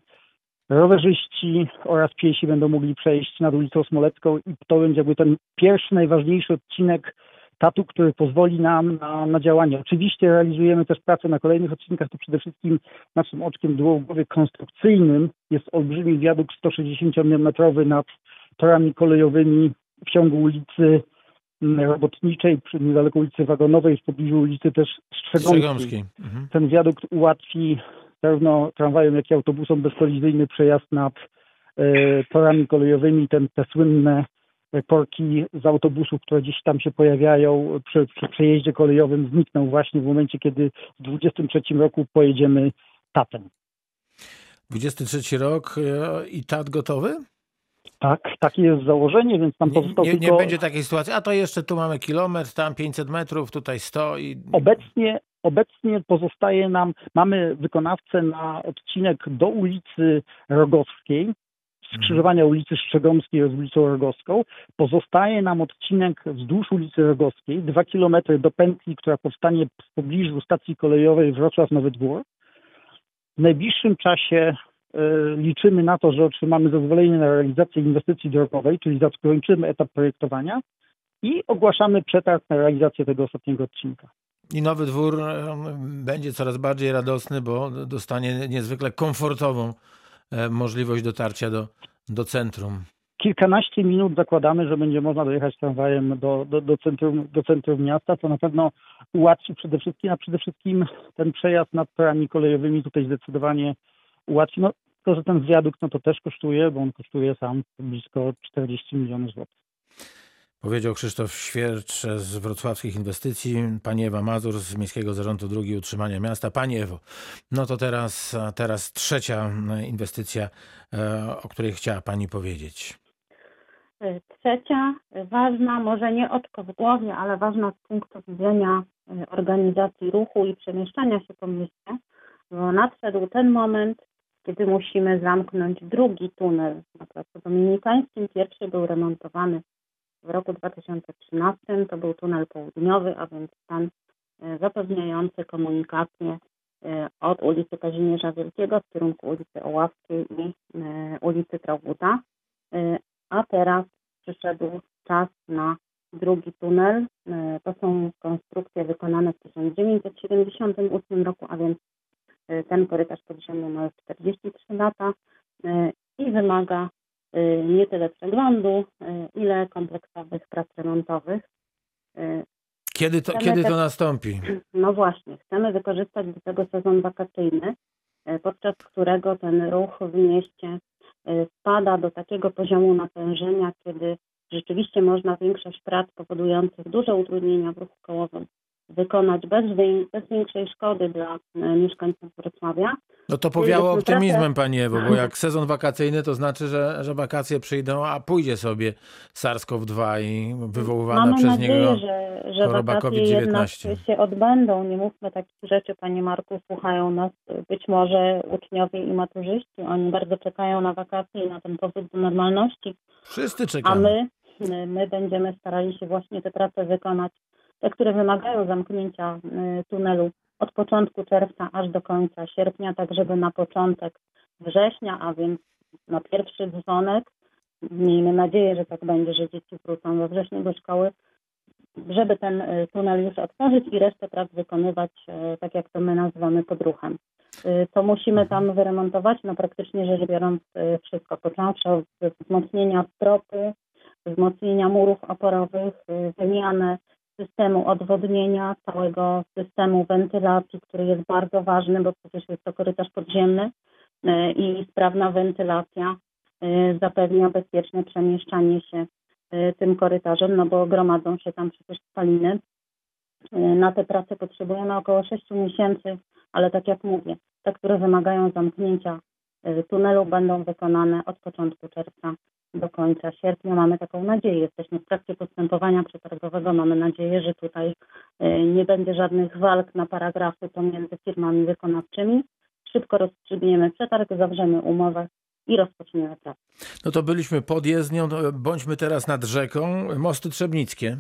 rowerzyści oraz piesi będą mogli przejść nad ulicą Smolecką i to będzie jakby ten pierwszy, najważniejszy odcinek tatu, który pozwoli nam na, na działanie. Oczywiście realizujemy też pracę na kolejnych odcinkach, to przede wszystkim naszym oczkiem było w głowie konstrukcyjnym jest olbrzymi wiadukt 160-metrowy nad torami kolejowymi w ciągu ulicy mm, Robotniczej, przy niedaleko ulicy Wagonowej, w pobliżu ulicy też Strzegomskiej Strzegomskiej. Mhm. ten wiadukt ułatwi zarówno tramwajem, jak i autobusom bezkolizyjny przejazd nad e, torami kolejowymi. Ten, te słynne e, korki z autobusów, które gdzieś tam się pojawiają przy, przy przejeździe kolejowym znikną właśnie w momencie, kiedy w 2023 roku pojedziemy tatem. 23 rok e, i tat gotowy? Tak, takie jest założenie, więc tam Nie, pozostał nie, nie tylko... będzie takiej sytuacji, a to jeszcze tu mamy kilometr, tam 500 metrów, tutaj 100 i... Obecnie, obecnie pozostaje nam, mamy wykonawcę na odcinek do ulicy Rogowskiej, skrzyżowania ulicy Strzegomskiej z ulicą Rogowską. Pozostaje nam odcinek wzdłuż ulicy Rogowskiej, dwa kilometry do pętli, która powstanie w pobliżu stacji kolejowej Wrocław-Nowy Dwór. W najbliższym czasie e, liczymy na to, że otrzymamy zezwolenie na realizację inwestycji drogowej, czyli zakończymy etap projektowania i ogłaszamy przetarg na realizację tego ostatniego odcinka. I nowy dwór e, będzie coraz bardziej radosny, bo dostanie niezwykle komfortową e, możliwość dotarcia do, do centrum. kilkanaście minut zakładamy, że będzie można dojechać tramwajem do, do, do, centrum, do centrum miasta, co na pewno ułatwi przede wszystkim, a przede wszystkim ten przejazd nad torami kolejowymi tutaj zdecydowanie ułatwi. No, to, że ten wiadukt, no to też kosztuje, bo on kosztuje sam blisko 40 milionów złotych. Powiedział Krzysztof Świercz z wrocławskich inwestycji, pani Ewa Mazur z Miejskiego Zarządu Dróg i Utrzymania Miasta. Pani Ewo, no to teraz, teraz trzecia inwestycja, e, o której chciała pani powiedzieć. Y, Trzecia, ważna, może nie oczko w głowie, ale ważna z punktu widzenia organizacji ruchu i przemieszczania się po mieście, bo nadszedł ten moment, kiedy musimy zamknąć drugi tunel na Placu Dominikańskim. Pierwszy był remontowany w roku 2013, to był tunel południowy, a więc ten e, zapewniający komunikację e, od ulicy Kazimierza Wielkiego w kierunku ulicy Oławskiej i e, ulicy Trauguta. A teraz przyszedł czas na drugi tunel. To są konstrukcje wykonane w 1978 roku, a więc ten korytarz podziemny ma już 43 lata i wymaga nie tyle przeglądu, y, ile kompleksowych prac remontowych. Y, kiedy to, kiedy to nastąpi? No właśnie, chcemy wykorzystać do tego sezon wakacyjny, podczas którego ten ruch w mieście spada do takiego poziomu natężenia, kiedy rzeczywiście można większość prac powodujących duże utrudnienia w ruchu kołowym wykonać bez, bez większej szkody dla e, mieszkańców Wrocławia. No to powiało optymizmem Pani Ewo, bo jak sezon wakacyjny to znaczy, że, że wakacje przyjdą, a pójdzie sobie SARS-CoV-2 i wywoływana Mamy przez nadzieję, niego że, że choroba COVID-19 się odbędą. Nie mówmy takich rzeczy, Panie Marku, słuchają nas być może uczniowie i maturzyści. Oni bardzo czekają na wakacje i na ten powrót do normalności. Wszyscy czekają. A my, my będziemy starali się właśnie te prace wykonać te, które wymagają zamknięcia y, tunelu od początku czerwca aż do końca sierpnia, tak żeby na początek września, a więc na pierwszy dzwonek, miejmy nadzieję, że tak będzie, że dzieci wrócą we wrześniu do szkoły, żeby ten y, tunel już otworzyć i resztę prac wykonywać, y, tak jak to my nazywamy, podruchem. To musimy tam wyremontować, no praktycznie rzecz biorąc wszystko, począwszy od wzmocnienia stropy, wzmocnienia murów oporowych, wymianę systemu odwodnienia, całego systemu wentylacji, który jest bardzo ważny, bo przecież jest to korytarz podziemny e, i sprawna wentylacja e, zapewnia bezpieczne przemieszczanie się e, tym korytarzem, no bo gromadzą się tam przecież spaliny. Na te prace potrzebujemy około 6 miesięcy, ale tak jak mówię, te, które wymagają zamknięcia tunelu będą wykonane od początku czerwca do końca sierpnia. Mamy taką nadzieję. Jesteśmy w trakcie postępowania przetargowego. Mamy nadzieję, że tutaj e, nie będzie żadnych walk na paragrafy pomiędzy firmami wykonawczymi. Szybko rozstrzygniemy przetarg, zawrzemy umowę i rozpoczniemy pracę. No to byliśmy pod jezdnią, no, bądźmy teraz nad rzeką. Mosty Trzebnickie.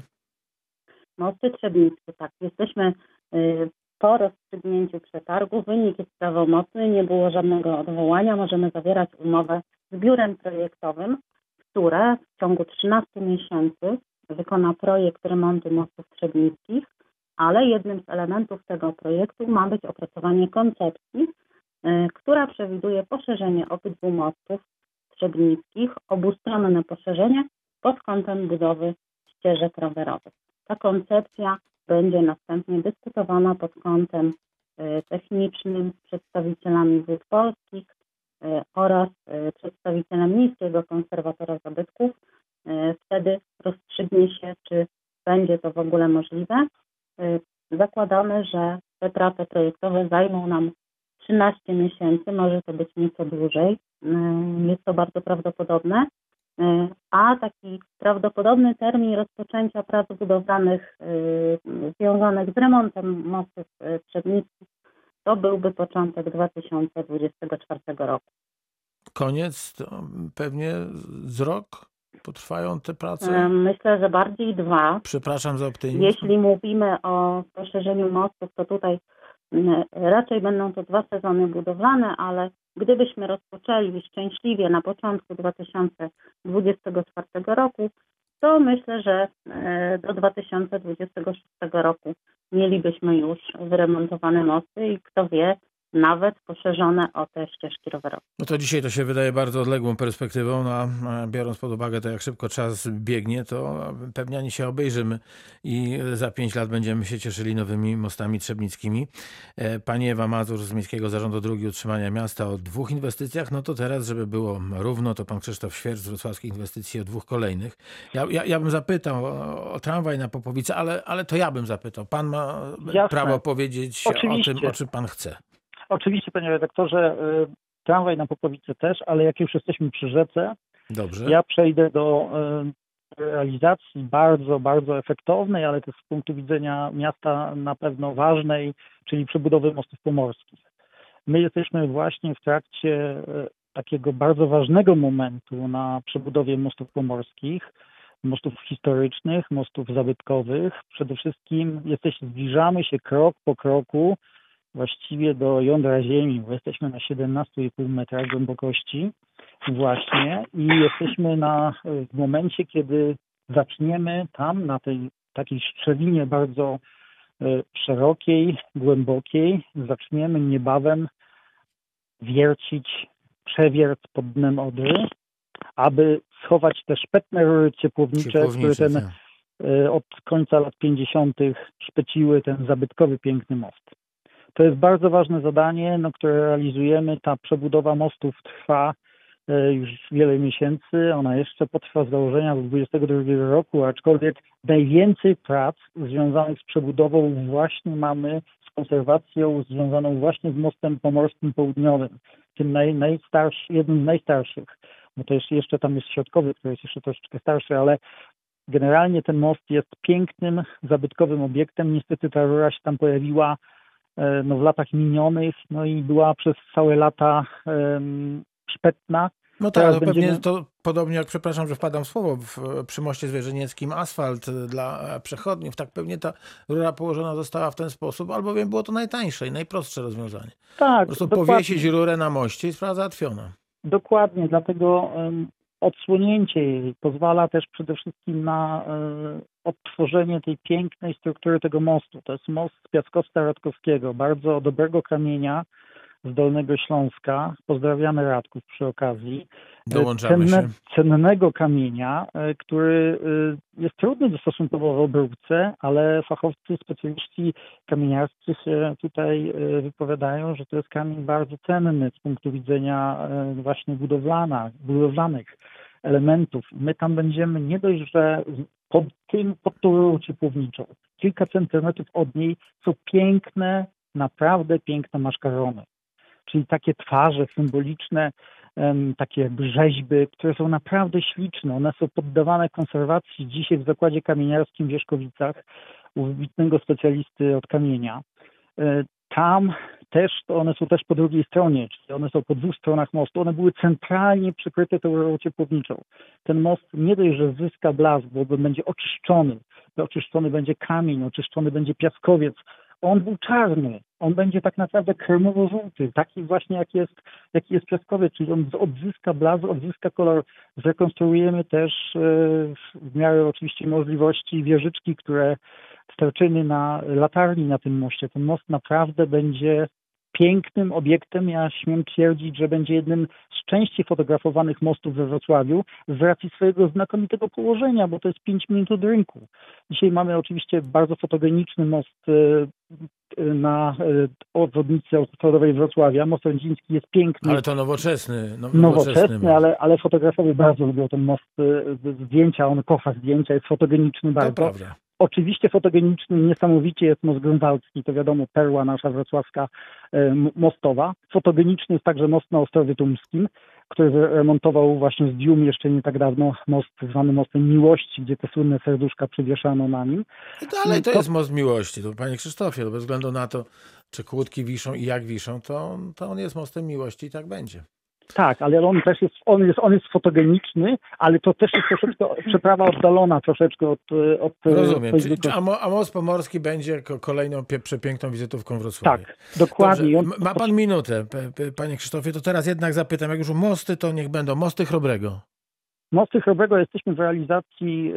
Mosty Trzebnickie, tak. Jesteśmy e, po rozstrzygnięciu przetargu. Wynik jest prawomocny, nie było żadnego odwołania. Możemy zawierać umowę z biurem projektowym które w ciągu 13 miesięcy wykona projekt remontu mostów trzebnickich, ale jednym z elementów tego projektu ma być opracowanie koncepcji, y, która przewiduje poszerzenie obydwu mostów trzebnickich, obustronne poszerzenie pod kątem budowy ścieżek rowerowych. Ta koncepcja będzie następnie dyskutowana pod kątem y, technicznym z przedstawicielami wód polskich, oraz e, przedstawicielem Miejskiego Konserwatora Zabytków. E, wtedy rozstrzygnie się, czy będzie to w ogóle możliwe. Zakładamy, że te prace projektowe zajmą nam 13 miesięcy, może to być nieco dłużej. Jest to bardzo prawdopodobne. A taki prawdopodobny termin rozpoczęcia prac budowlanych związanych z remontem mostów przednickich to byłby początek 2024 roku. Koniec to pewnie z rok potrwają te prace? Myślę, że bardziej dwa. Przepraszam za optymizm. Jeśli mówimy o poszerzeniu mostów, to tutaj raczej będą to dwa sezony budowlane, ale gdybyśmy rozpoczęli szczęśliwie na początku 2024 roku, to myślę, że e, do 2026 roku mielibyśmy już wyremontowane mosty i kto wie, nawet poszerzone o te ścieżki rowerowe. No to dzisiaj to się wydaje bardzo odległą perspektywą, no a biorąc pod uwagę to, jak szybko czas biegnie, to pewnie ani się obejrzymy i za pięć lat będziemy się cieszyli nowymi mostami trzebnickimi. E, pani Ewa Mazur z Miejskiego Zarządu Drogi Utrzymania Miasta o dwóch inwestycjach, no to teraz, żeby było równo, to pan Krzysztof Świerc z Wrocławskich Inwestycji o dwóch kolejnych. Ja, ja, ja bym zapytał o, o, tramwaj na Popowice, ale, ale to ja bym zapytał. Pan ma Jasne. prawo powiedzieć Oczywiście. o tym, o czym pan chce. Oczywiście, panie redaktorze, y, tramwaj na Popowice też, ale jak już jesteśmy przy rzece, Dobrze. ja przejdę do y, realizacji bardzo, bardzo efektownej, ale też z punktu widzenia miasta na pewno ważnej, czyli przebudowy mostów pomorskich. My jesteśmy właśnie w trakcie takiego bardzo ważnego momentu na przebudowie mostów pomorskich, mostów historycznych, mostów zabytkowych. Przede wszystkim jesteśmy, zbliżamy się krok po kroku właściwie do jądra Ziemi, bo jesteśmy na 17,5 metra głębokości właśnie i jesteśmy na, w momencie, kiedy zaczniemy tam na tej takiej szczelinie bardzo e, szerokiej, głębokiej, zaczniemy niebawem wiercić przewiert pod dnem Odry, aby schować te szpetne rury ciepłownicze, które ten, tak. e, od końca lat 50. szpeciły ten zabytkowy, piękny most. To jest bardzo ważne zadanie, no, które realizujemy. Ta przebudowa mostów trwa e, już wiele miesięcy. Ona jeszcze potrwa z założenia do 2022 roku, aczkolwiek najwięcej prac związanych z przebudową właśnie mamy z konserwacją związaną właśnie z mostem pomorskim południowym, tym naj, najstarszy, jednym z najstarszych, bo to jeszcze, jeszcze tam jest środkowy, który jest jeszcze troszeczkę starszy, ale generalnie ten most jest pięknym, zabytkowym obiektem. Niestety ta rura się tam pojawiła no, w latach minionych, no i była przez całe lata szpetna. No tak, to będziemy... pewnie to podobnie jak, przepraszam, że wpadam w słowo, w, przy moście zwierzenieckim asfalt dla przechodniów, tak pewnie ta rura położona została w ten sposób, albowiem było to najtańsze i najprostsze rozwiązanie. Tak. Po prostu dokładnie. powiesić rurę na moście i sprawa załatwiona. Dokładnie, dlatego um, odsłonięcie jej pozwala też przede wszystkim na e, odtworzenie tej pięknej struktury tego mostu. To jest most z Piaskowca Radkowskiego, bardzo dobrego kamienia z Dolnego Śląska. Pozdrawiamy Radków przy okazji. Dołączamy Cenne, się. Cennego kamienia, e, który e, jest trudny stosunkowo w obróbce, ale fachowcy, specjaliści kamieniarscy się tutaj wypowiadają, że to jest kamień bardzo cenny z punktu widzenia właśnie budowlana, budowlanych elementów. My tam będziemy nie dość, że pod tym, pod tą rurą ciepłowniczą, kilka centymetrów od niej są piękne, naprawdę piękne maszkarony. Czyli takie twarze symboliczne, takie rzeźby, które są naprawdę śliczne. One są poddawane konserwacji dzisiaj w zakładzie kamieniarskim w Wierzchowicach u wybitnego specjalisty od kamienia. E, tam też, to one są też po drugiej stronie, czyli one są po dwóch stronach mostu. One były centralnie przykryte tą rurą ciepłowniczą. Ten most nie dość, że zyska blask, bo będzie oczyszczony, oczyszczony będzie kamień, oczyszczony będzie piaskowiec. On był czarny, on będzie tak naprawdę kremowo-żółty, taki właśnie jak jest, jaki jest piaskowiec, czyli on odzyska blask, odzyska kolor. Zrekonstruujemy też e, w miarę oczywiście możliwości wieżyczki, które sterczyny na latarni na tym moście. Ten most naprawdę będzie pięknym obiektem. Ja śmiem twierdzić, że będzie jednym z częściej fotografowanych mostów we Wrocławiu z racji swojego znakomitego położenia, bo to jest 5 minut od rynku. Dzisiaj mamy oczywiście bardzo fotogeniczny most e, na e, obwodnicy autostradowej Wrocławia. Most Rędziński jest piękny. Ale to nowoczesny. No, nowoczesny, nowoczesny ale, ale fotografowie bardzo lubią ten most, e, zdjęcia, on kocha zdjęcia, jest fotogeniczny bardzo. To prawda. Oczywiście fotogeniczny niesamowicie jest most Grunwaldzki, to wiadomo, perła nasza wrocławska e, mostowa. Fotogeniczny jest także most na Ostrowie Tumskim, który remontował właśnie z Dium jeszcze nie tak dawno most zwany Mostem Miłości, gdzie te słynne serduszka przywieszano na nim. I dalej to, to jest most miłości, to panie Krzysztofie, bez względu na to, czy kłódki wiszą i jak wiszą, to, to on jest mostem miłości i tak będzie. Tak, ale on też jest, on jest, on jest fotogeniczny, ale to też jest troszeczkę przeprawa oddalona troszeczkę od... od Rozumiem, Czyli, a, most pomorski będzie kolejną przepiękną wizytówką Wrocławia. Tak, dokładnie. Dobrze, ma pan minutę, panie Krzysztofie, to teraz jednak zapytam, jak już mosty, to niech będą mosty Chrobrego. Mosty Chrobrego jesteśmy w realizacji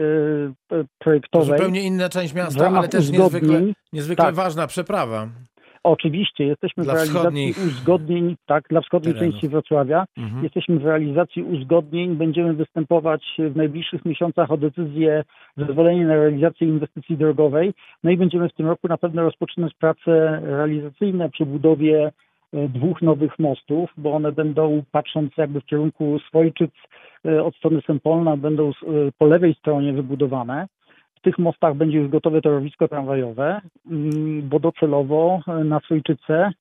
y, projektowej. To zupełnie inna część miasta, ale też niezwykle, niezwykle tak. ważna przeprawa. Oczywiście, jesteśmy dla w realizacji wschodnich... uzgodnień, tak, dla wschodniej terenów. części Wrocławia. Mhm. Jesteśmy w realizacji uzgodnień. Będziemy występować w najbliższych miesiącach o decyzję, zezwolenie na realizację inwestycji drogowej. No i będziemy w tym roku na pewno rozpoczynać prace realizacyjne przy budowie e, dwóch nowych mostów, bo one będą, patrząc jakby w kierunku Swojczyc e, od strony Sempolna, będą e, po lewej stronie wybudowane. W tych mostach będzie już gotowe torowisko tramwajowe, mm, bo docelowo e, na Sojczyce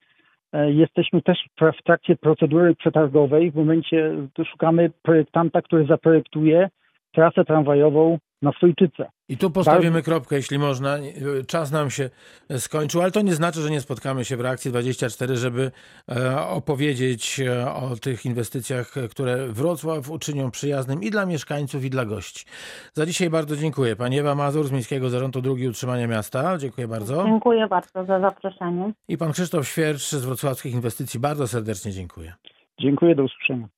e, jesteśmy też w trakcie procedury przetargowej. W momencie szukamy projektanta, który zaprojektuje trasę tramwajową na Sojczyce. I tu postawimy kropkę, jeśli można. Czas nam się skończył, ale to nie znaczy, że nie spotkamy się w reakcji 24, żeby e, opowiedzieć e, o tych inwestycjach, e, które Wrocław uczynią przyjaznym i dla mieszkańców, i dla gości. Za dzisiaj bardzo dziękuję. Pani Ewa Mazur z Miejskiego Zarządu Dróg Utrzymania Miasta. Dziękuję bardzo. Dziękuję bardzo za zaproszenie. I pan Krzysztof Świercz z Wrocławskich Inwestycji. Bardzo serdecznie dziękuję. Dziękuję, do usłyszenia.